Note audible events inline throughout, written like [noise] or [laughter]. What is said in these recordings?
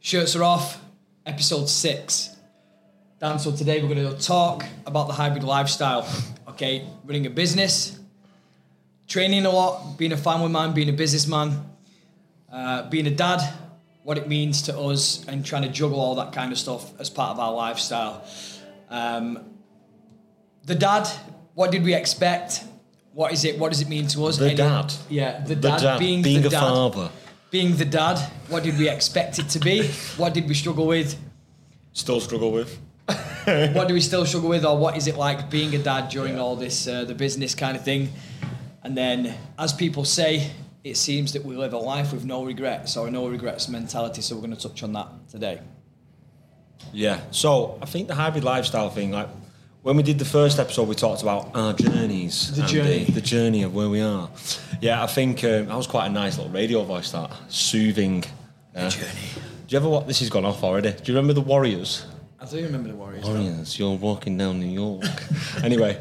Shirts are off, episode six. Dan, so today we're going to talk about the hybrid lifestyle. Okay, running a business, training a lot, being a family man, being a businessman, uh, being a dad, what it means to us, and trying to juggle all that kind of stuff as part of our lifestyle. Um, the dad, what did we expect? What is it? What does it mean to us? The Any- dad. Yeah, the The dad, dad, being, being the a dad, father. Being the dad. What did we expect it to be? What did we struggle with? Still struggle with. [laughs] what do we still struggle with, or what is it like being a dad during all this uh, the business kind of thing? And then, as people say, it seems that we live a life with no regrets or a no regrets mentality. So we're going to touch on that today. Yeah. So I think the hybrid lifestyle thing, like when we did the first episode, we talked about our journeys. The and journey. The, journey of where we are. Yeah, I think um, that was quite a nice little radio voice, that soothing. Yeah. journey. Do you ever what? This has gone off already. Do you remember the Warriors? I do remember the Warriors. Warriors, you're walking down New York. [laughs] anyway,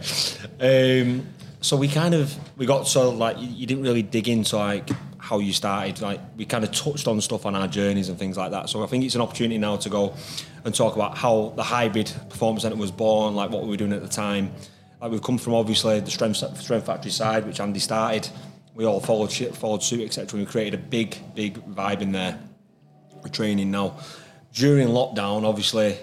um, so we kind of we got so like you, you didn't really dig into like how you started. Like we kind of touched on stuff on our journeys and things like that. So I think it's an opportunity now to go and talk about how the hybrid performance center was born, like what we were doing at the time. Like we've come from obviously the strength strength factory side, which Andy started. We all followed shit, followed suit, etc. And we created a big, big vibe in there. We're training now. During lockdown, obviously,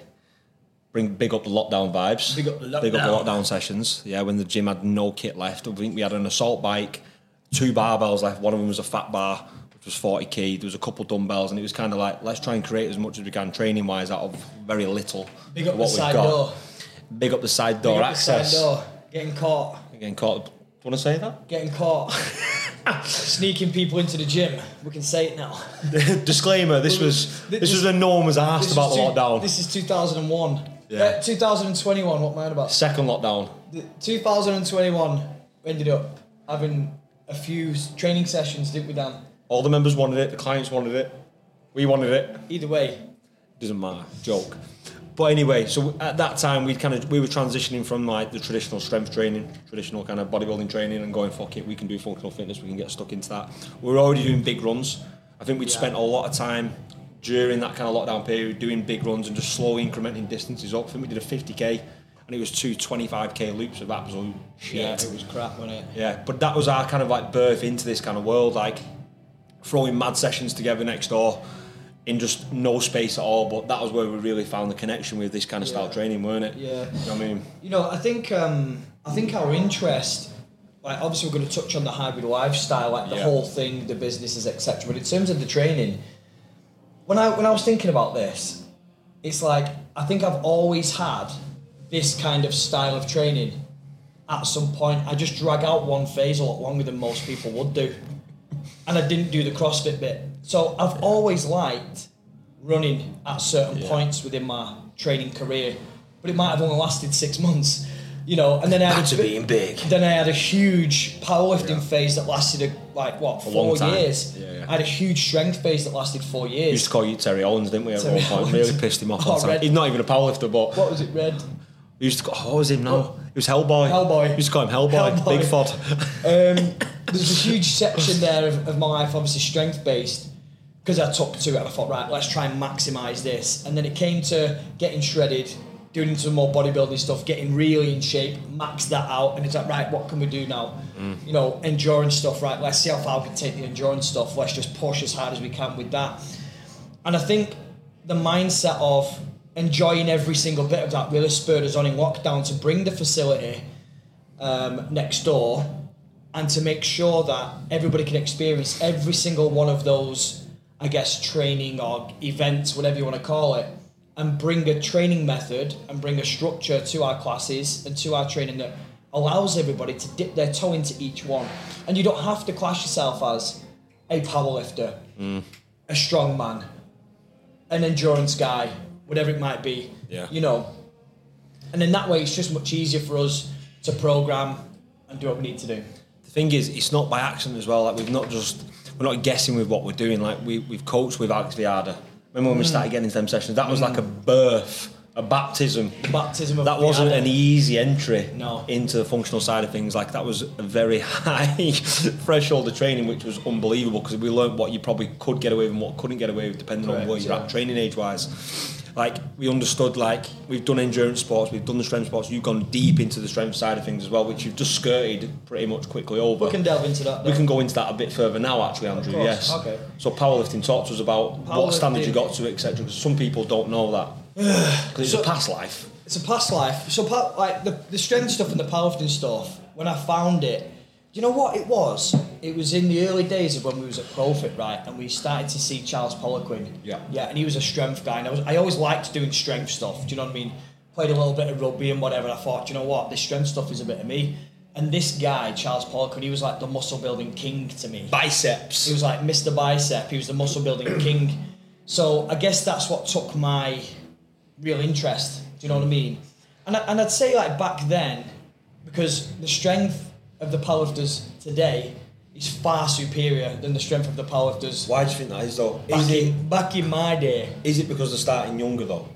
bring big up the lockdown vibes. Big up the Big up the lockdown sessions. Yeah, when the gym had no kit left. I think we had an assault bike, two barbells left. One of them was a fat bar, which was 40 key. There was a couple dumbbells, and it was kind of like, let's try and create as much as we can training wise out of very little. Big up of the side door. Big up the side Big door up the side access. door. Getting caught. Getting caught. Do you want to say that? Getting caught. [laughs] Sneaking people into the gym. We can say it now. [laughs] Disclaimer: This was this was when no one was asked about is the two- lockdown. This is 2001. Yeah. Uh, 2021. What am I about? Second lockdown. The 2021 ended up having a few training sessions, didn't we, Dan? All the members wanted it. The clients wanted it. We wanted it. Either way, doesn't matter. Joke. But anyway, so at that time we kind of we were transitioning from like the traditional strength training, traditional kind of bodybuilding training, and going fuck it, we can do functional fitness, we can get stuck into that. We were already doing big runs. I think we'd Yeah. spent a lot of time during that kind of lockdown period doing big runs and just slowly incrementing distances up. I think we did a 50k, and it was two 25k loops of absolute shit. yeah, it was crap, wasn't it? Yeah, but that was our kind of like birth into this kind of world, like throwing mad sessions together next door in just no space at all. But that was where we really found the connection with this kind of style training, weren't it? Yeah. You know what I mean, You know, I think um, I think our interest, like obviously we're going to touch on the hybrid lifestyle, like the Yeah. whole thing, the businesses, etc. But in terms of the training, when I when I was thinking about this, it's like I think I've always had this kind of style of training. At some point, I just drag out one phase a lot longer than most people would do, and I didn't do the CrossFit bit. So I've always liked running at certain Yeah. points within my training career, but it might have only lasted six months, you know. And then I had a to being big. Then I had a huge powerlifting Yeah. phase that lasted a, like what A four years. Yeah. I had a huge strength phase that lasted four we years. used to call you Terry Owens, didn't we? At one point, really pissed him off. Oh, all the time. He's not even a powerlifter, but what was it, Red? We used to. Call, oh, what was him now? it was Hellboy. Hellboy. We used to call him Hellboy. Hellboy. Big Fod. [laughs] Um, there's a huge section there of, of my life, obviously strength based, because I took to it and I thought, right, let's try and maximise this. And then it came to getting shredded, doing some more bodybuilding stuff, getting really in shape, max that out, and it's like, right, what can we do now? You know, endurance stuff, right? Let's see how far we can take the endurance stuff. Let's just push as hard as we can with that. And I think the mindset of enjoying every single bit of that really spurred us on in lockdown to bring the facility um, next door and to make sure that everybody can experience every single one of those, I guess, training or events, whatever you want to call it, and bring a training method and bring a structure to our classes and to our training that allows everybody to dip their toe into each one. And you don't have to class yourself as a powerlifter, a strong man, an endurance guy, whatever it might be. Yeah. You know. And in that way, it's just much easier for us to program and do what we need to do. the thing is, it's not by accident as well. Like we've not just we're not guessing with what we're doing. Like we we've coached with Alex Viada. Remember when we hmm. started getting into them sessions? That was like a birth a baptism. the baptism of That wasn't an easy entry No. into the functional side of things. Like that was a very [laughs] high threshold of training, which was unbelievable because we learned what you probably could get away with and what couldn't get away with, depending on Correct, where you're yeah. at training age wise. Like we understood, like we've done endurance sports, we've done the strength sports. You've gone deep into the strength side of things as well, which you've just skirted pretty much quickly over. We can delve into that. We can go into that a bit further now, actually, Andrew. Yes. okay. So powerlifting, talk to us about what standard you got to, etc. Because some people don't know that. Because it's So- a past life. It's a past life. So, like the, the strength stuff and the powerlifting stuff, when I found it, do you know what it was? It was in the early days of when we was at Profit, right? And we started to see Charles Poliquin. Yeah. Yeah, and he was a strength guy. And I, was, I always liked doing strength stuff. Do you know what I mean? Played a little bit of rugby and whatever. And I thought, you know what? This strength stuff is a bit of me. And this guy, Charles Poliquin, he was like the muscle building king to me. Biceps. He was like Mr. Bicep. He was the muscle building king. So I guess that's what took my real interest. Do you know what I mean? And, I, and I'd say like back then, because the strength of the powerlifters today is far superior than the strength of the powerlifters Why do you think that is though? back Is it, in, back in my day. is it because they're starting younger though?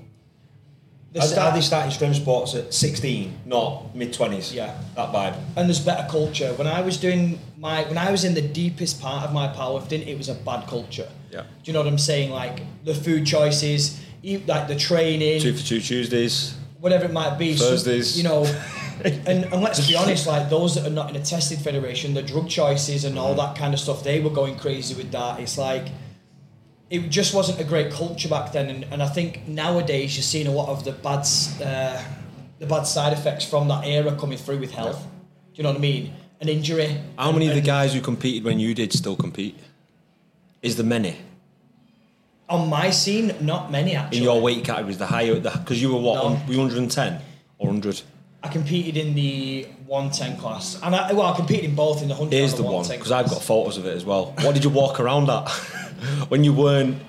Are, are they starting strength sports at 16, not mid 20s? Yeah. That vibe. and there's better culture. When I was doing my, when I was in the deepest part of my powerlifting, it was a bad culture. Yeah. Do you know what I'm saying? Like the food choices, like the training. Two for two Tuesdays. whatever it might be. so, Thursdays. you know, [laughs] and, and let's be honest, like those that are not in a tested federation, the drug choices and all that kind of stuff, they were going crazy with that. It's like it just wasn't a great culture back then, and, and I think nowadays you're seeing a lot of the bad, uh, the bad side effects from that era coming through with health. Do you know what I mean? An injury. How many of the guys who competed when you did still compete? Is there many? On my scene? Not many actually. In your weight categories, the higher, because you were what, No. on, were you 110 or 100? I competed in the 110 class, and I, well, I competed in both in the 100 Here's and the the one, because I've got photos of it as well. What did you walk around at [laughs] when you weren't?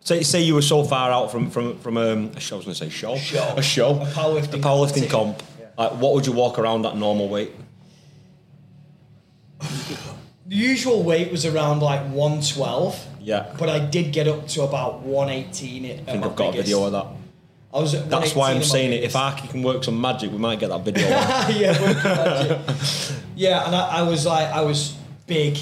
Say, say you were so far out from from from um, a show. I was going to say show, Show. a show, A powerlifting a powerlifting competition. comp. Like, what would you walk around at normal weight? The usual weight was around like 112. Yeah. But I did get up to about 118 at I think I've got a video of that. I was at That's why I'm saying it. If biggest. Arky can work some magic, we might get that video. [laughs] yeah, we can imagine. yeah, and I, I was like, I was big.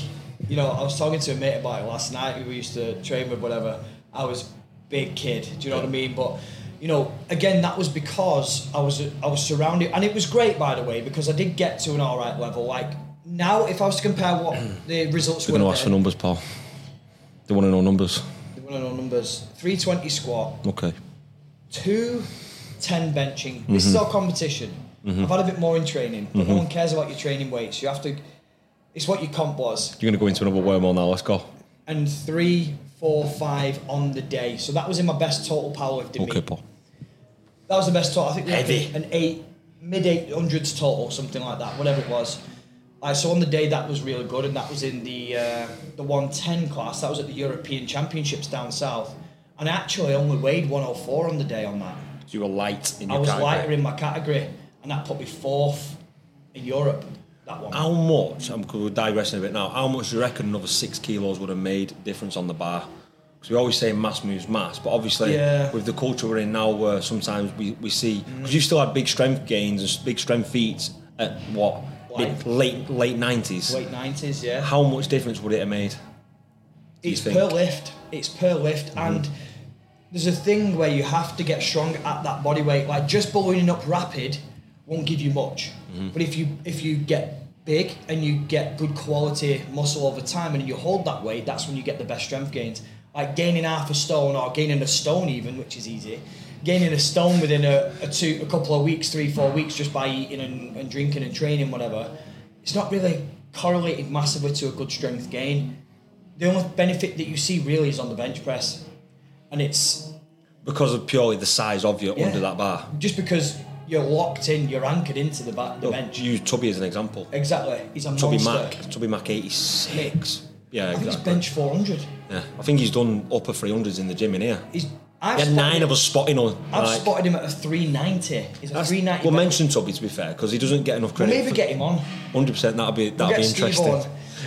You know, I was talking to a mate about it last night who we used to train with, whatever. I was big kid. Do you know what I mean? But you know, again, that was because I was I was surrounded, and it was great, by the way, because I did get to an all right level. Like now, if I was to compare what [clears throat] the results They're were, going to ask for numbers, Paul. They want to know numbers. they want to know numbers. 320 squat, Okay. two 10 benching. This is mm-hmm. our competition. Mm-hmm. I've had a bit more in training, but no mm-hmm. one cares about your training weights. You have to. It's what your comp was. You're going to go into another wormhole now. Let's go. and three, four, five on the day. So that was in my best total powerlifting. Okay. Paul. That was the best total. I think we had Heavy. an eight, mid eight hundreds total, something like that, whatever it was. Uh, so on the day that was really good, and that was in the uh, the one ten class. That was at the European Championships down south, and I actually only weighed one hundred four on the day on that. So you were light in I was category. lighter in my category, and that put me fourth in Europe. That one. How much? I'm we're digressing a bit now. How much do you reckon another six kilos would have made difference on the bar? Because we always say mass moves mass, but obviously Yeah. with the culture we're in now, where sometimes we, we see because you still had big strength gains and big strength feats at what Like- late late nineties. Late nineties, yeah. How much difference would it have made? it's? Mm-hmm. per lift. It's per lift, and there's a thing where you have to get strong at that body weight. Like just ballooning up rapid won't give you much, Mm-hmm. but if you if you get big and you get good quality muscle over time and you hold that weight, that's when you get the best strength gains. Like gaining half a stone or gaining a stone even, which is easy. Gaining a stone within a, a two a couple of weeks, three, four weeks just by eating and, and drinking and training, whatever. It's not really correlated massively to a good strength gain the only benefit that you see really is on the bench press, and it's Because of purely the size of you Yeah. under that bar. just because you're locked in, you're anchored into the, ba- the Look, bench. use Tubby as an example. Exactly, he's a Tubby monster. Mac, Tubby Mac 86. Yeah, I exactly. bench 400. Yeah, I think he's done upper 300s in the gym in here. He's He I've had spotted nine him- of us spotting on. I've like- spotted him at a 390. He's a 390. We'll mention Toby to be fair because he doesn't get enough We'll credit. maybe get him on. Hundred percent. That'd be that'd get be interesting.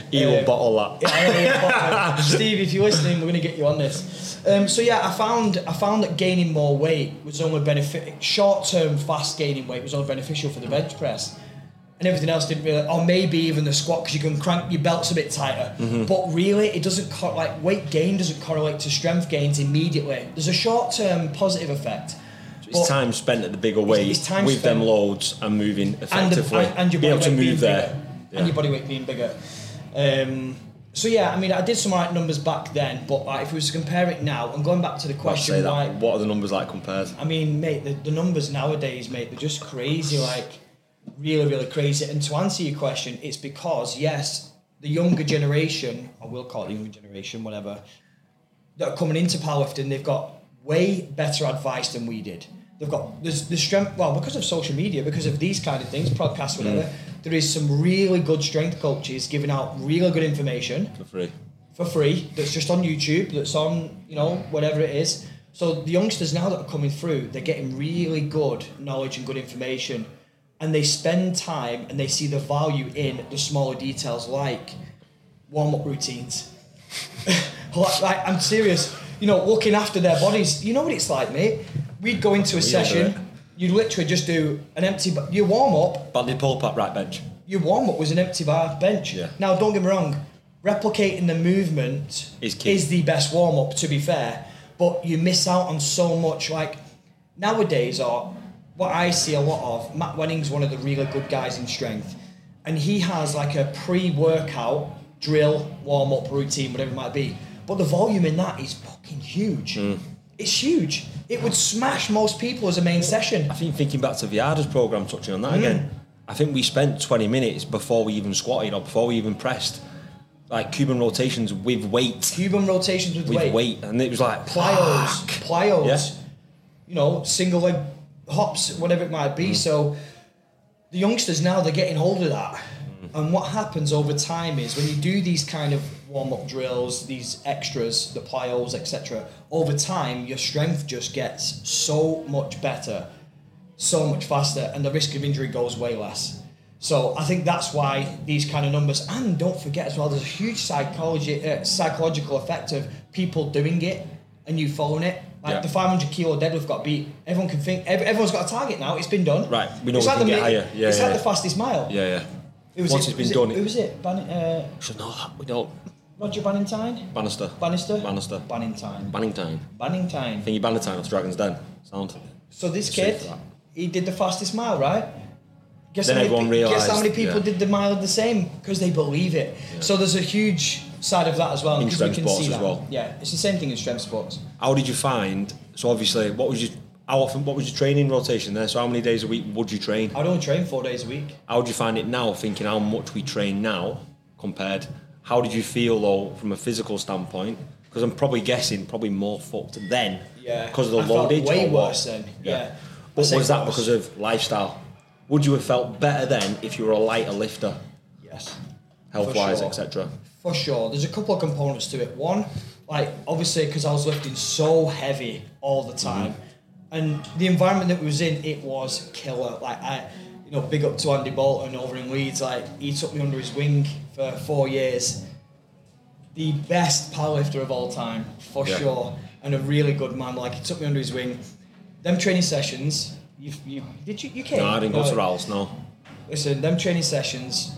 He will Um, bottle that. Yeah, I know, yeah, but, [laughs] Steve, if you're listening, we're going to get you on this. Um, so yeah, I found I found that gaining more weight was only benefit. Short term, fast gaining weight was only beneficial for the bench press, and everything else didn't really. Or maybe even the squat because you can crank your belts a bit tighter. Mm-hmm. But really, it doesn't co- like weight gain doesn't correlate to strength gains immediately. There's a short term positive effect. It's time spent at the bigger weight it's time with them loads and moving and, the, effectively. and, and your be body able to weight being move there. bigger, Yeah. and your body weight being bigger. Um, so yeah, I mean, I did some right numbers back then, but like, if we was to compare it now, and going back to the question, that. What are the numbers like compared? I mean, mate, the, the numbers nowadays, mate, they're just crazy, like really, really crazy. And to answer your question, it's because yes, the younger generation, I will call it the younger generation, whatever, that are coming into powerlifting, they've got way better advice than we did. They've got there's the strength well because of social media, because of these kind of things, podcasts, whatever. Mm. There is some really good strength coaches giving out really good information For free. for free that's just on YouTube, that's on, you know, whatever it is. So the youngsters now that are coming through, they're getting really good knowledge and good information. And they spend time and they see the value in the smaller details like warm up routines. [laughs] like, like, I'm serious, you know, looking after their bodies. You know what it's like, mate? We'd go into a We session, you'd literally just do an empty, bu- your warm up Banded pull up right bench. your warm up was an empty bar bench. Yeah. Now, don't get me wrong, replicating the movement Is key. is the best warm up, to be fair, but you miss out on so much. Like nowadays, or what I see a lot of, Matt Wenning's one of the really good guys in strength, and he has like a pre workout drill, warm up routine, whatever it might be. But the volume in that is fucking huge. Mm. It's huge. It would smash most people as a main session. I think thinking back to Viada's program, touching on Mm. that again. I think we spent 20 minutes before we even squatted or before we even pressed, like Cuban rotations with weight, Cuban rotations with, with weight. weight, and it was like plyos, fuck. plyos, Yeah. you know, single leg hops, whatever it might be. So the youngsters now they're getting hold of that. And what happens over time is when you do these kind of warm up drills, these extras, the plyos, etc. Over time, your strength just gets so much better, so much faster, and the risk of injury goes way less. So I think that's why these kind of numbers. And don't forget as well, there's a huge psychology, uh, psychological effect of people doing it and you following it. Like Yeah. the 500 kilo deadlift got beat. Everyone can think. Everyone's got a target now. It's been done. Right, we know it's we like can the get higher. Yeah, it's yeah, like yeah. the fastest mile. Yeah, yeah. Who was Once it? it's been was done, It, who was it? Ban- uh, Should know that. We don't. Roger Bannintine? Bannister. Bannister? Bannister. Bannintine. Banningtime. Bannintine. I think you Bannintine off Dragon's Den. Sound. So this kid, he did the fastest mile, right? Guess Then how many, everyone pe- Guess how many people yeah. did the mile the same because they believe it. So there's a huge side of that as well. In strength we can sports see as that. well. Yeah, it's the same thing in strength sports. How did you find? So obviously, what was your how often? What was your training rotation there? So how many days a week would you train? I'd only train four days a week. How do you find it now? Thinking how much we train now compared. How did you feel though from a physical standpoint? Because I'm probably guessing probably more fucked then. Yeah. Because of the I felt loadage. way or worse then. Yeah. But was that worse. because of lifestyle? Would you have felt better then if you were a lighter lifter, Yes. Health wise, sure. etc.? For sure. There's a couple of components to it. One, like obviously because I was lifting so heavy all the mm-hmm. time, and the environment that we was in, it was killer. Like I, you know, big up to Andy Bolton over in Leeds. Like he took me under his wing for four years. The best powerlifter of all time, for Yeah. sure, and a really good man. Like he took me under his wing. Them training sessions. You, you did you you came? No, I didn't go to Ralph's. No. Listen, them training sessions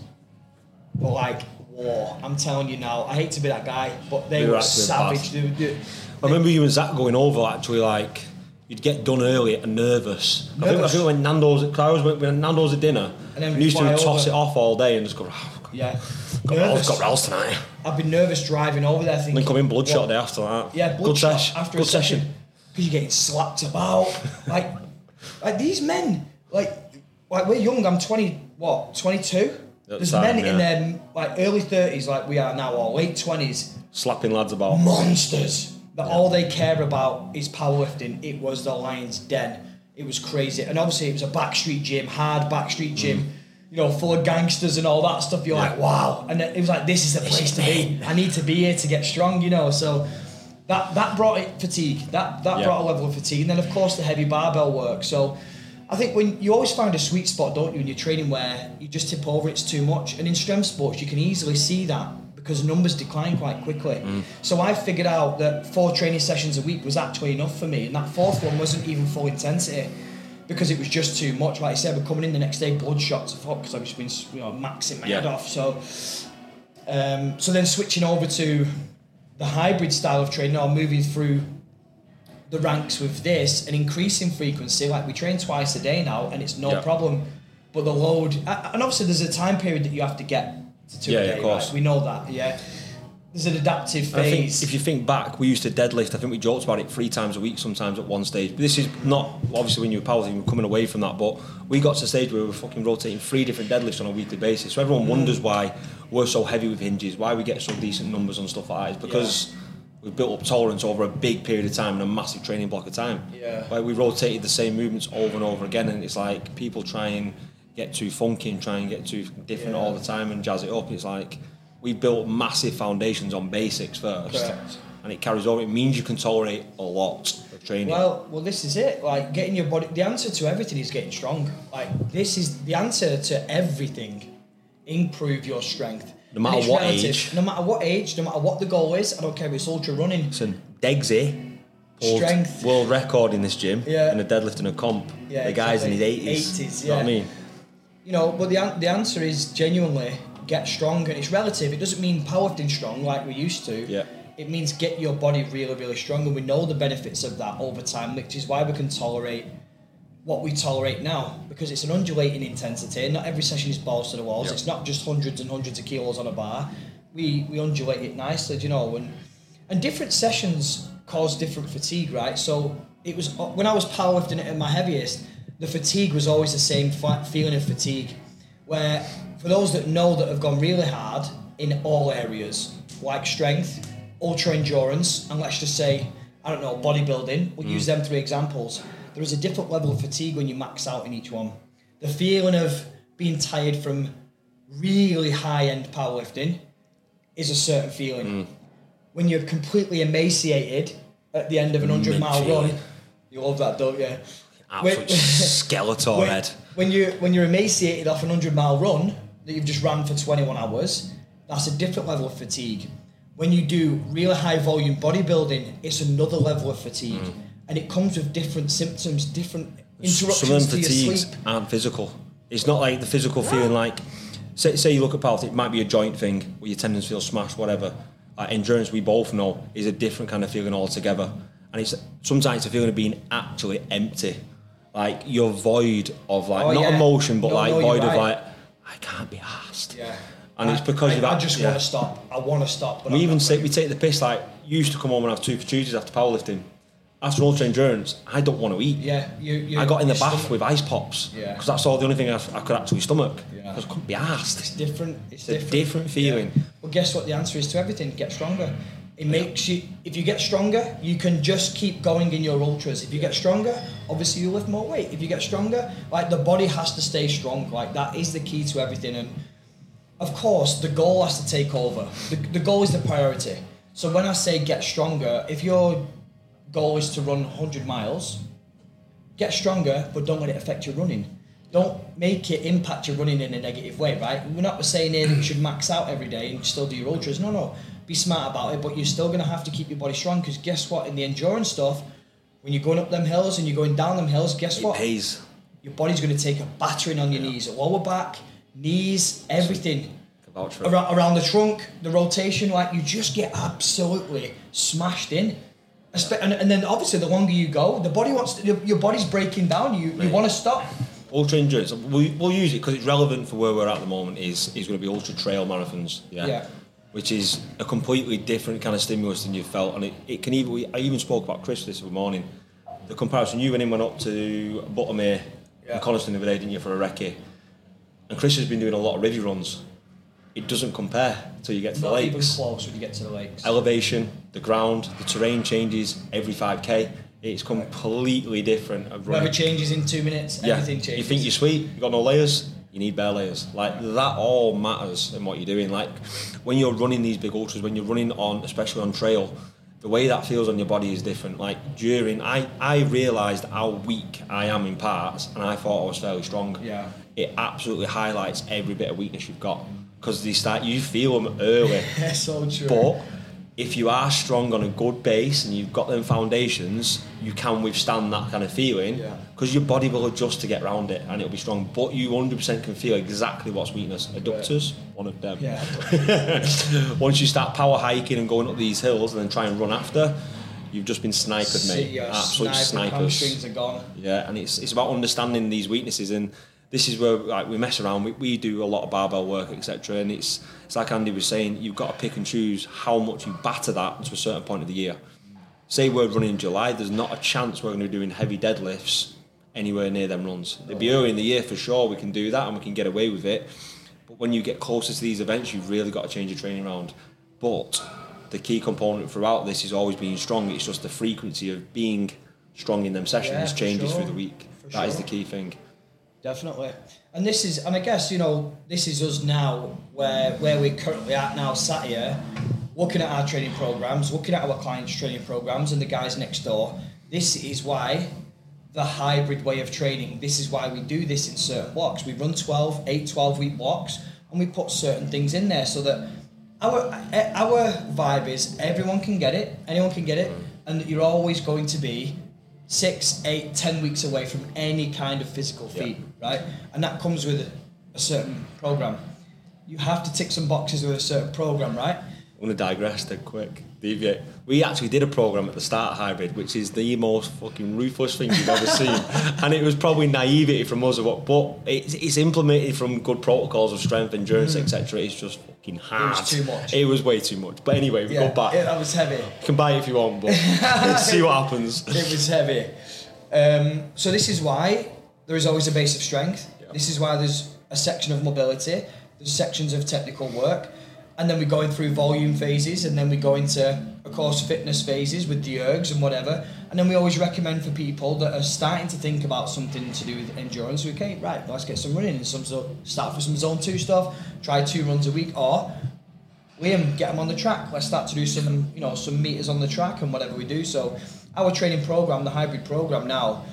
were like war. I'm telling you now. I hate to be that guy, but they They were were savage. They, they, I remember you and Zach going over actually like you'd get done early and nervous. I think, I think when Nando's, cause I was when when Nando's at dinner, And then used to toss over. it off all day and just go, oh, yeah, got, nervous. got Ralph's tonight. I've been nervous driving over there. Thinking, Then come in bloodshot what- day after that. Yeah, good bloodshot sesh. after good a session. Because you're getting slapped about. [laughs] like, like these men, like, like we're young. I'm 20, what, 22? the There's time, men in yeah. their like early 30s, like we are now, or late 20s, Slapping lads about. monsters that all they care about is powerlifting. It was the Lions' Den. It was crazy, and obviously it was a backstreet gym, hard backstreet gym, you know, full of gangsters and all that stuff. You're Mm. Yeah. like, wow, and it was like, this is the place to be. I need to be here to get strong, you know. So that that brought it fatigue. That that Yeah. brought a level of fatigue, and then of course the heavy barbell work. So I think when you always find a sweet spot, don't you, in your training where you just tip over, it's too much. And in strength sports, you can easily see that because numbers decline quite quickly. So I figured out that four training sessions a week was actually enough for me, and that fourth one wasn't even full intensity because it was just too much. Like I said, we're coming in the next day, bloodshot to fuck because I've just been you know maxing my head off. So, um, so then switching over to the hybrid style of training or moving through the ranks with this and increasing frequency. Like we train twice a day now, and it's no Yeah. problem. But the load, and obviously there's a time period that you have to get to two Yeah, a yeah, day. of course. Right? We know that. Yeah, there's an adaptive phase. if you think back, we used to deadlift. I think we joked about it three times a week, sometimes at one stage. But this is not obviously when you were powerlifting, we're coming away from that. But we got to the stage where we were fucking rotating three different deadlifts on a weekly basis. So Mm. everyone wonders why we're so heavy with hinges, why we get so decent numbers on stuff like that. It's because we've built up tolerance over a big period of time and a massive training block of time. Yeah. Like we rotated the same movements over and over again, and it's like people try and get too funky and try and get too different Yeah. all the time and jazz it up. It's like we built massive foundations on basics first, Correct. and it carries over. It means you can tolerate a lot of training. Well, well, this is it. Like getting your body. The answer to everything is getting strong. Like this is the answer to everything. Improve your strength. No matter what relative. age. No matter what age. No matter what the goal is. I don't care if it's ultra running. Listen, Degsy, Strength. world record in this gym, Yeah. in a deadlift and a comp. Yeah, the guy's in his exactly. eighties. 80s, You know what I yeah. mean? You know, but the the answer is genuinely get strong, and it's relative. It doesn't mean powerlifting strong like we used to. Yeah. It means get your body really, really strong, and we know the benefits of that over time, which is why we can tolerate what we tolerate now because it's an undulating intensity. Not every session is balls to the walls. Yeah. It's not just hundreds and hundreds of kilos on a bar. We we undulate it nicely, do you know, and and different sessions cause different fatigue, right? So it was when I was powerlifting at my heaviest, the fatigue was always the same feeling of fatigue. Where for those that know that have gone really hard in all areas, like strength, ultra endurance, and let's just say I don't know bodybuilding. We'll mm. use them three examples. There is a different level of fatigue when you max out in each one. The feeling of being tired from really high end powerlifting is a certain feeling. Mm. When you're completely emaciated at the end of an 100 mile run, you love that, don't you? Absolute When- [laughs] skeleton when, head. when you when you're emaciated off an 100 mile run that you've just ran for 21 hours, that's a different level of fatigue. When you do really high volume bodybuilding, it's another level of fatigue, mm. And it comes with different symptoms, different interruptions Some of them to your fatigues sleep. aren't physical. It's not like the physical feeling like, say, say you look at powerlifting, it might be a joint thing where your tendons feel smashed, whatever. Like endurance, we both know, is a different kind of feeling altogether. And it's sometimes it's a feeling of being actually empty. Like you're void of like, Oh, not yeah. emotion, but No, like no, void of like, I can't be asked. Yeah. And it's because I, you've I just yeah. want to stop. I want to stop. But We I'm even say ready. we take the piss like you used to come home and have two for Tuesdays after powerlifting. After ultra endurance, I don't want to eat. Yeah, you. you I got in the bath stomach- with ice pops Yeah. because that's all the only thing I, I could actually stomach. Yeah. Because I couldn't be asked. It's different. It's, It's a different. different feeling. Yeah. Well, guess what? The answer is to everything. Get stronger. It makes you. If you get stronger, you can just keep going in your ultras. If you get stronger, obviously you lift more weight. If you get stronger, like the body has to stay strong. Like that is the key to everything. And of course, the goal has to take over. The, the goal is the priority. So when I say get stronger, if your goal is to run 100 miles, get stronger, but don't let it affect your running. Don't make it impact your running in a negative way, right? We're not saying here that you should max out every day and still do your ultras. No, no. Be smart about it, but you're still going to have to keep your body strong because guess what? In the endurance stuff, when you're going up them hills and you're going down them hills, guess It what? pays. Your body's going to take a battering on your knees, lower back, knees, everything I vouch for it. around, around the trunk, the rotation, like you just get absolutely smashed in. And, and then obviously the longer you go, the body wants to, your, your body's breaking down. You you want to stop. Ultra endurance. We, we'll use it because it's relevant for where we're at the moment. Is is going to be ultra trail marathons. Yeah. Yeah. Which is a completely different kind of stimulus than you've felt, and it, it can even. we- I even spoke about Chris this morning. The comparison you and him went up to Buttermere Yeah. and Coniston the other day, didn't you, for a recce? And Chris has been doing a lot of rivy runs. It doesn't compare till you get to the Not even close when you get to the lakes. elevation, the ground, the terrain changes every 5k. It's completely different. Weather changes in two minutes. Yeah, Everything changes. you think you're sweet, you got no layers, you need bare layers. Like that all matters in what you're doing. Like when you're running these big ultras, when you're running on, especially on trail, the way that feels on your body is different. Like during, I I realised how weak I am in parts, and I thought I was fairly strong. Yeah. It absolutely highlights every bit of weakness you've got because they start you feel them early. [laughs] So true. But if you are strong on a good base and you've got them foundations, you can withstand that kind of feeling Yeah. because your body will adjust to get around it and it'll be strong. But you 100% can feel exactly what's weakness. Adductors, one of them. Yeah. [laughs] Once you start power hiking and going up these hills and then try and run after, you've just been sniped, mate. Absolute snipers. hamstrings are gone. Yeah, and it's it's about understanding these weaknesses, and this is where like we mess around. We, we do a lot of barbell work, etc. And it's it's like Andy was saying, you've got to pick and choose how much you batter that to a certain point of the year. Say we're running in July, there's not a chance we're going to be doing heavy deadlifts anywhere near them runs. It'd be early in the year for sure. We can do that and we can get away with it. But when you get closer to these events, you've really got to change your training around. But the key component throughout this is always being strong. It's just the frequency of being strong in them sessions Yeah, changes sure. through the week. For That is sure. the key thing. Definitely. And this is, and I guess you know, this is us now, where where we're currently at now, sat here, looking at our training programs, looking at our clients' training programs, and the guys next door. This is why the hybrid way of training. This is why we do this in certain blocks. We run 12, 8, 12 week blocks, and we put certain things in there so that our our vibe is everyone can get it, anyone can get it, and that you're always going to be six, eight, ten weeks away from any kind of physical Yeah. Right? And that comes with a certain program. You have to tick some boxes with a certain program, right? I'm going to digress dead quick. Deviate. We actually did a program at the start of Hybrid, which is the most fucking ruthless thing you've ever seen. [laughs] and it was probably naivety from us, of what- but it's, it's implemented from good protocols of strength, endurance, etc. It's just fucking hard. too much. It was way too much. But anyway, we go back. it- that was heavy. You can buy it if you want, but [laughs] see what happens. It was heavy. Um, so this is why there is always a base of strength. Yeah. This is why there's a section of mobility. There's sections of technical work, and then we're going through volume phases, and then we go into, of course, fitness phases with the ergs and whatever. And then we always recommend for people that are starting to think about something to do with endurance. Okay, right, let's get some running and some sort. Start with some zone two stuff. Try two runs a week, or Liam, get them on the track. Let's start to do some, you know, some meters on the track and whatever we do. So, our training program, the hybrid program now,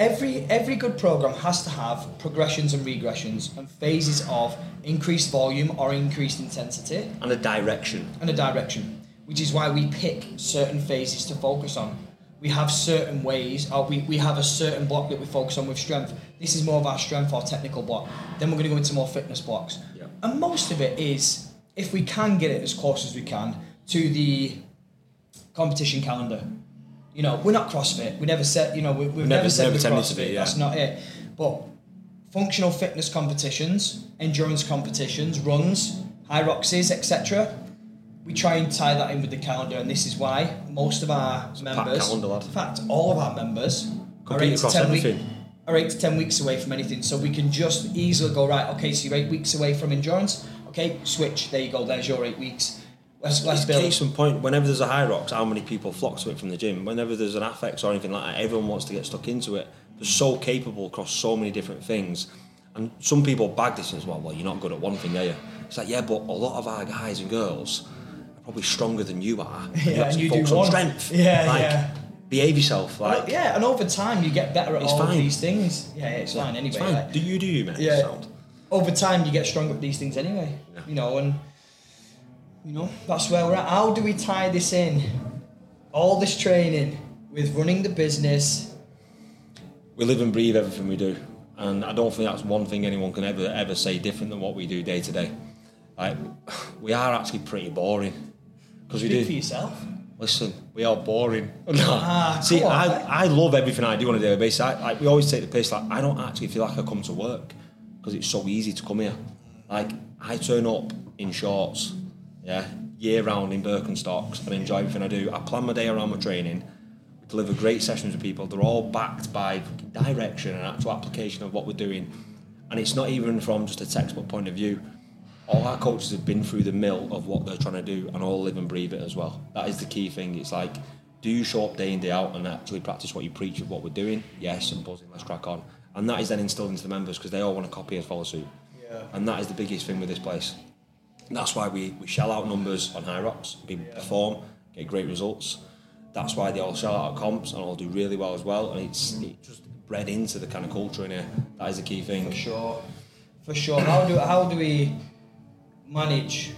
every every good program has to have progressions and regressions and phases of increased volume or increased intensity And a direction. and a direction, which is why we pick certain phases to focus on. We have certain ways, or we, we have a certain block that we focus on with strength. This is more of our strength or technical block. Then we're going to go into more fitness blocks. Yeah. And most of it is, if we can get it as close as we can to the competition calendar. You know, we're not CrossFit. We never said, you know, we, we've Never- never, said never we're tended to CrossFit. be, yeah. That's not it. But functional fitness competitions, endurance competitions, runs, HYROXes, etc. We try and tie that in with the calendar, and this is why most of our packed members, calendar, in fact, all of our members, are eight, to 10 week- are eight to ten weeks away from anything. So we can just easily go right. Okay, so you're eight weeks away from endurance. Okay, switch. There you go. There's your eight weeks. Let's let's case in point, whenever there's a HYROX, how many people flock to it from the gym? Whenever there's an affect or anything like that, everyone wants to get stuck into it. They're so capable across so many different things. And some people bag this as well, well, you're not good at one thing, are you? It's like, yeah, but a lot of our guys and girls are probably stronger than you are. Yeah, you have and to you do focus on one. strength. Yeah, like, yeah. Behave yourself. Like, yeah, and over time you get better at all of these things. Yeah, yeah, it's fine anyway. it's fine. like- Do you do you, mate? yeah. Sound. Over time you get stronger at these things anyway. Yeah. You know, and you know that's where we're at. How do we tie this in? All this training with running the business. we live and breathe everything we do, and I don't think that's one thing anyone can ever ever say different than what we do day to day. Like [sighs] we are actually pretty boring because we Speak for do. yourself. Listen, we are boring. [laughs] No. Ah, See, on, I. I love everything I do on a daily basis. I, like we always take the piss. Like I don't actually feel like I come to work because it's so easy to come here. Like I turn up in shorts, yeah, year round in Birkenstocks and enjoy everything I do. I plan my day around my training. We deliver great sessions with people. They're all backed by direction and actual application of what we're doing. And it's not even from just a textbook point of view. All our coaches have been through the mill of what they're trying to do and all live and breathe it as well. That is the key thing. It's like, do you show up day in, day out and actually practice what you preach of what we're doing? Yes, and buzzing, let's crack on. And that is then instilled into the members because they all want to copy and follow suit. Yeah. And that is the biggest thing with this place. And that's why we, we shell out numbers on HYROX, we perform, get great results. That's why they all shell out comps and all do really well as well. And it's it just bred into the kind of culture in here. That is the key thing. For sure, for sure. How do how do we manage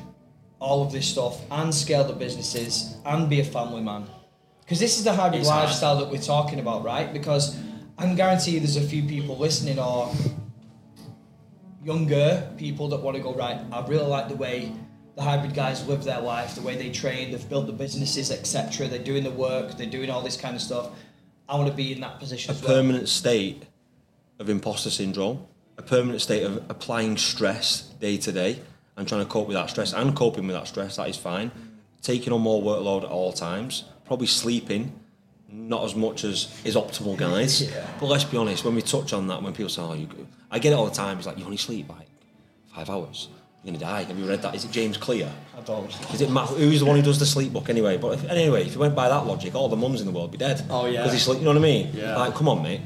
all of this stuff and scale the businesses and be a family man? Because this is the hybrid It's hard. lifestyle that we're talking about, right? Because I can guarantee there's a few people listening or younger people that want to go right. I really like the way the hybrid guys live their life, the way they train, they've built the businesses, etc. They're doing the work, they're doing all this kind of stuff. I want to be in that position a as well. permanent state of imposter syndrome, a permanent state of applying stress day to day and trying to cope with that stress and coping with that stress, that is fine. Taking on more workload at all times, probably sleeping, not as much as is optimal, guys. [laughs] Yeah. But let's be honest, when we touch on that, when people say, oh, you, I get it all the time, it's like, you only sleep like five hours. You're gonna die. Have you read that? Is it James Clear? I don't. Is it Matt, who's the one who does the sleep book anyway? But if, anyway, if you went by that logic, all the mums in the world would be dead. Oh, yeah. Because sleep. You know what I mean? Yeah. Like, come on, mate.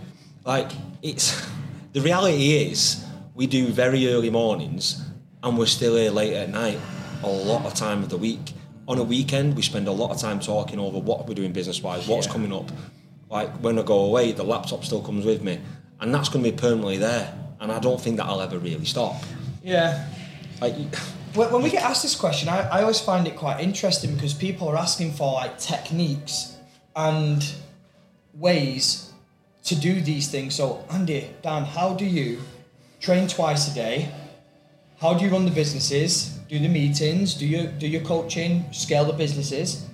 Like, it's [laughs] the reality is we do very early mornings and we're still here late at night a lot of time of the week. On a weekend, we spend a lot of time talking over what we're doing business wise, what's Yeah. coming up. Like when I go away, the laptop still comes with me, and that's going to be permanently there. And I don't think that I'll ever really stop. Yeah. Like, When when we get asked this question, I, I always find it quite interesting because people are asking for like techniques and ways to do these things. So, Andy, Dan, how do you train twice a day? How do you run the businesses? Do the meetings? Do you do your coaching? Scale the businesses?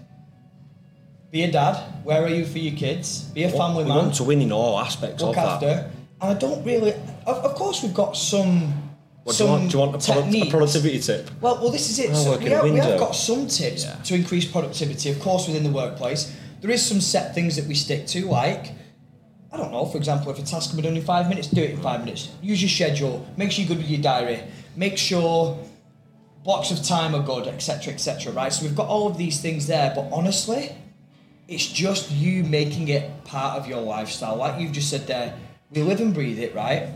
Be a dad. Where are you for your kids? Be a family we man. want to win in all aspects look of after. that. And I don't really. Of, of course, we've got some. What, do, you want, do you want a, product, a productivity tip? Well, well, this is it. Oh, so we, have, we have got some tips Yeah. to increase productivity, of course, within the workplace. There is some set things that we stick to, like I don't know. For example, if a task can be done in five minutes, do it in five minutes. Use your schedule. Make sure you're good with your diary. Make sure blocks of time are good, etc., etc. right? So we've got all of these things there, but honestly, it's just you making it part of your lifestyle. Like you've just said there, we live and breathe it, right?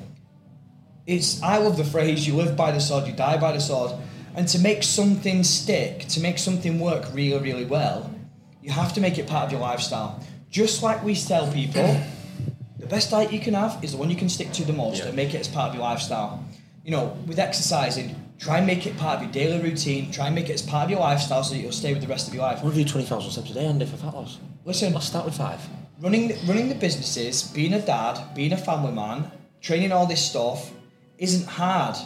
It's I love the phrase you live by the sword, you die by the sword. And to make something stick, to make something work really, really well, you have to make it part of your lifestyle. Just like we tell people, the best diet you can have is the one you can stick to the most Yeah. and make it as part of your lifestyle. You know, with exercising, try and make it part of your daily routine, try and make it as part of your lifestyle so that you'll stay with the rest of your life. To do 20,000 steps a day, Andy, for fat loss. Listen, Let's start with five. running running the businesses, being a dad, being a family man, training all this stuff isn't hard.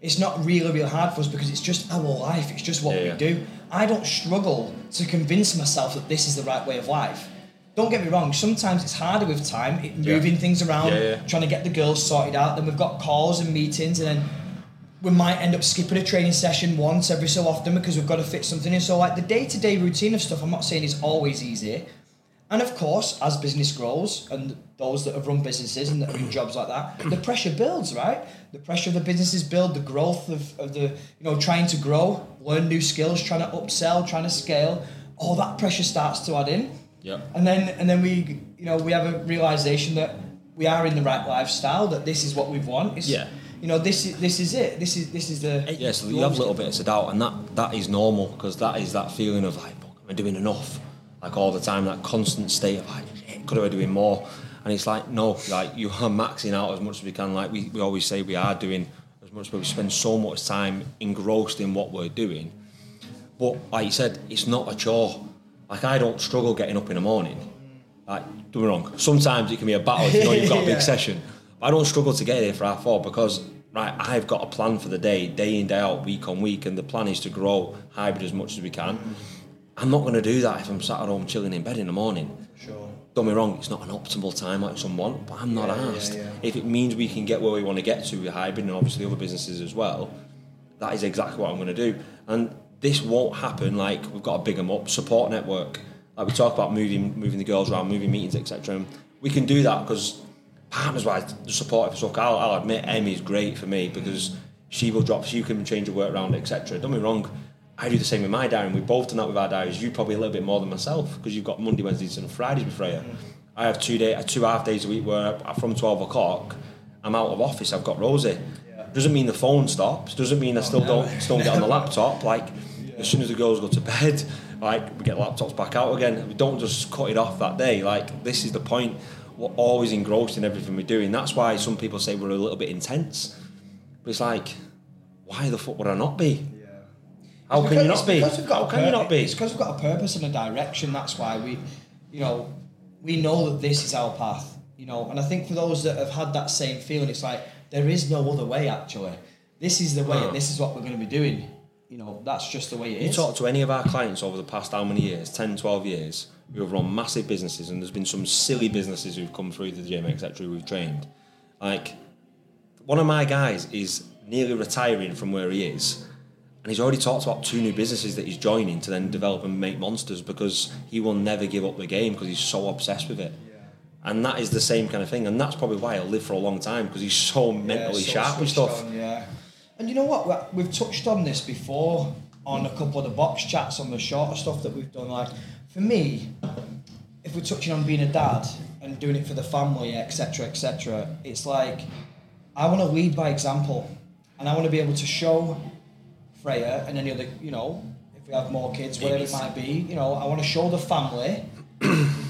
It's not really, really hard for us because it's just our life. It's just what Yeah, we yeah. do. I don't struggle to convince myself that this is the right way of life. Don't get me wrong. Sometimes it's harder with time, it, Yeah. moving things around, Yeah, yeah. trying to get the girls sorted out. Then we've got calls and meetings, and then we might end up skipping a training session once every so often because we've got to fit something in. So, like the day to day routine of stuff, I'm not saying is always easy. And of course, as business grows, and those that have run businesses and that are in [clears throat] jobs like that, the pressure builds, right? The pressure of the businesses build, the growth of, of the, you know, trying to grow, learn new skills, trying to upsell, trying to scale, all that pressure starts to add in. Yeah. And then and then we you know, we have a realization that we are in the right lifestyle, that this is what we want. It's, Yeah. You know, this is this is it. This is this is the Yeah, so you have little bits of doubt, and that that is normal because that is that feeling of like, fuck, am I doing enough? Like all the time, that constant state of like, could I be doing more? And it's like, no, like you are maxing out as much as we can. Like we, we always say, we are doing as much, but we spend so much time engrossed in what we're doing. But like you said, it's not a chore. Like I don't struggle getting up in the morning. Like, don't me wrong. Sometimes it can be a battle if you know you've got a big [laughs] Yeah. session. But I don't struggle to get here for half four because right, I've got a plan for the day, day in, day out, week on week, and the plan is to grow hybrid as much as we can. I'm not going to do that if I'm sat at home chilling in bed in the morning. Sure. Don't be wrong, it's not an optimal time like some want, but I'm not Yeah, yeah, asked. yeah. If it means we can get where we want to get to with hybrid and obviously other businesses as well, that is exactly what I'm going to do. And this won't happen like we've got a big 'em up support network. Like we talk about moving moving the girls around, moving meetings, etc. And we can do that because partners wise, the supportive stuff. I'll, I'll admit Emmy's great for me because she will drop, she can change the work around, etc. Don't be wrong. I do the same with my diary, and we've both done that with our diaries. You probably a little bit more than myself because you've got Monday, Wednesdays, and Fridays with Freya. I have two day, two half days a week where from twelve o'clock, I'm out of office. I've got Rosie. Doesn't mean the phone stops. Doesn't mean I still oh, don't still don't get on the laptop. Like as soon as the girls go to bed, Like we get laptops back out again. We don't just cut it off that day. Like this is the point. We're always engrossed in everything we're doing. that's why some people say we're a little bit intense. But it's like, why the fuck would I not be? Yeah. How can you not be? How can you not be? It's because we've got a purpose and a direction. That's why we, you know, we know that this is our path. You know, and I think for those that have had that same feeling, it's like there is no other way. Actually, this is the way, and this is what we're going to be doing. You know, that's just the way it You is. talk to any of our clients over the past how many years, 10, 12 years, who have run massive businesses, and there's been some silly businesses who've come through the gym, etc., we've trained. Like, one of my guys is nearly retiring from where he is, and he's already talked about two new businesses that he's joining to then develop and make monsters because he will never give up the game because he's so obsessed with it. And that is the same kind of thing, and that's probably why he'll live for a long time because he's so mentally so sharp and stuff. on, yeah. And you know what? We- We've touched on this before on a couple of the box chats on the shorter stuff that we've done. Like, for me, if we're touching on being a dad and doing it for the family, etc., etc., it's like I want to lead by example, and I want to be able to show Freya and any other, you know, if we have more kids, whatever it might be, you know, I want to show the family, [clears throat]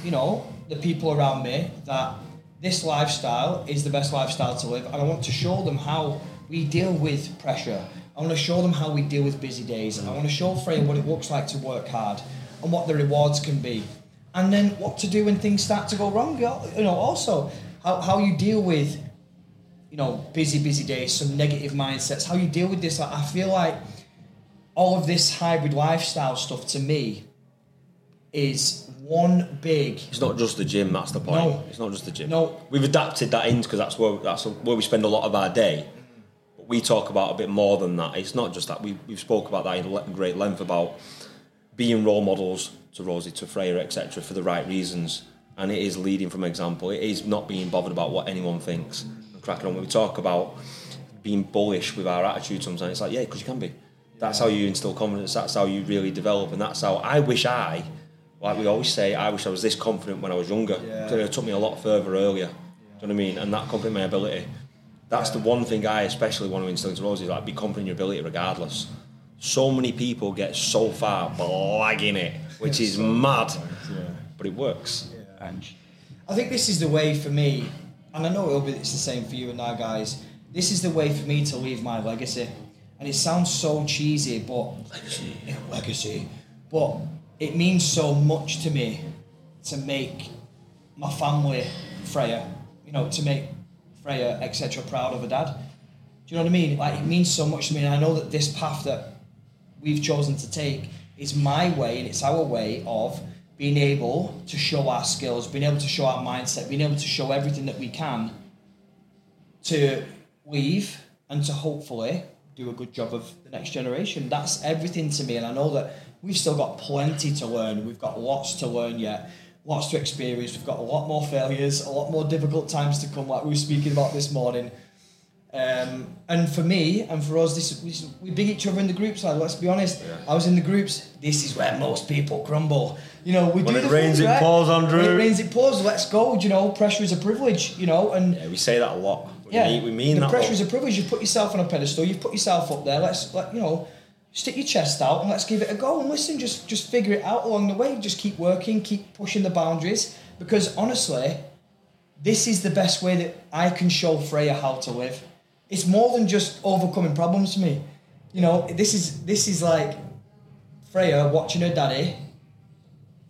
you know, the people around me that this lifestyle is the best lifestyle to live, and I want to show them how we deal with pressure. I want to show them how we deal with busy days. I want to show Freya what it looks like to work hard and what the rewards can be, and then what to do when things start to go wrong. You know, also how, how you deal with you know, busy, busy days, some negative mindsets, how you deal with this. Like, I feel like all of this hybrid lifestyle stuff to me is one big. It's not just the gym. That's the point. No. It's not just the gym. No. we've adapted that in because that's where that's where we spend a lot of our day. We talk about a bit more than that. It's not just that. We we've spoke about that in le- great length about being role models to Rosie, to Freya, etc. for the right reasons. And it is leading from example. It is not being bothered about what anyone thinks. And cracking on when we talk about being bullish with our attitude sometimes. It's like, yeah, because you can be. That's how you instill confidence. That's how you really develop. And that's how I wish I, like we always say, I wish I was this confident when I was younger. Yeah. It took me a lot further earlier. Do you know what I mean? And that confident in my ability. That's the one thing I especially want to instill into Rose is like be confident in your ability regardless. So many people get so far blagging it, which is mad. But it works. I think this is the way for me, and I know it'll be it's the same for you and our guys. This is the way for me to leave my legacy, and it sounds so cheesy, but legacy, [laughs] legacy, but it means so much to me to make my family, Freya, you know, to make Freya etc. proud of a dad. Do you know what I mean? Like it means so much to me, and I know that this path that we've chosen to take is my way and it's our way of being able to show our skills, being able to show our mindset, being able to show everything that we can to weave and to hopefully do a good job of the next generation. That's everything to me, and I know that we've still got plenty to learn. We've got lots to learn yet, lots to experience. We've got a lot more failures, a lot more difficult times to come, like we were speaking about this morning. Um, and for me and for us, this, this we big each other in the groups. Like, let's be honest, I was in the groups. This is where most people crumble. You know, we When do it the rains, things, it right? pours, Andrew. When it rains, it pours. Let's go. You know, pressure is a privilege. You know, and Yeah, we say that a lot. We yeah, mean, we mean the that. pressure lot. is a privilege. You put yourself on a pedestal. You've put yourself up there. Let's let you know, stick your chest out and let's give it a go. And listen, just just figure it out along the way. Just keep working, keep pushing the boundaries. Because honestly, this is the best way that I can show Freya how to live. It's more than just overcoming problems for me. You know, this is this is like Freya watching her daddy.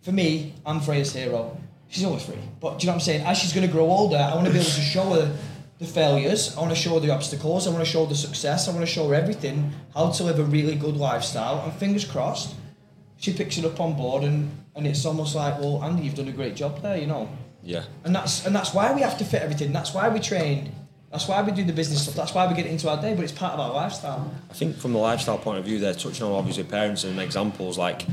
For me, I'm Freya's hero. She's always free. But do you know what I'm saying? As she's going to grow older, I want to be able to show her the failures. I want to show the obstacles. I want to show the success. I want to show her everything, how to live a really good lifestyle. And fingers crossed, she picks it up on board and, and it's almost like, well, Andy, you've done a great job there, you know. Yeah. And that's and that's why we have to fit everything. That's why we train. That's why we do the business stuff. That's why we get into our day. But it's part of our lifestyle. I think from the lifestyle point of view, they're touching on obviously parents and examples. Like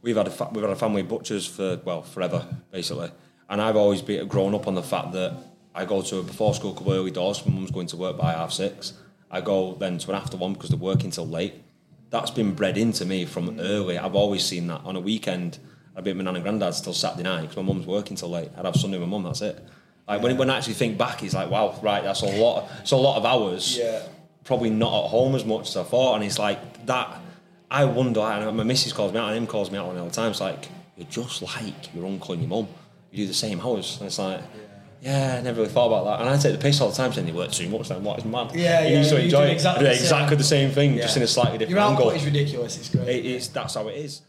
we've had a fa- we've had a family of butchers for well forever basically, and I've always been grown up on the fact that I go to a before school club early doors. My mum's going to work by half six. I go then to an after one because they're working till late. That's been bred into me from mm. early. I've always seen that on a weekend. I'd be at my nan and granddad's till Saturday night because my mum's working till late. I'd have Sunday with my mum. That's it. Like when, when I actually think back, it's like wow, right? That's a lot. It's a lot of hours Yeah. probably not at home as much as I thought. And it's like that. I wonder, and my missus calls me out, and him calls me out all the time. It's like you're just like your uncle and your mum. You do the same hours, and it's like. Yeah, I never really thought about that. And I take the piss all the time saying you work too much then what is mad. Yeah, you yeah, used to you enjoy it. exactly the exactly the same thing, just in a slightly different Your angle. output is ridiculous. It's great. It is that's how it is.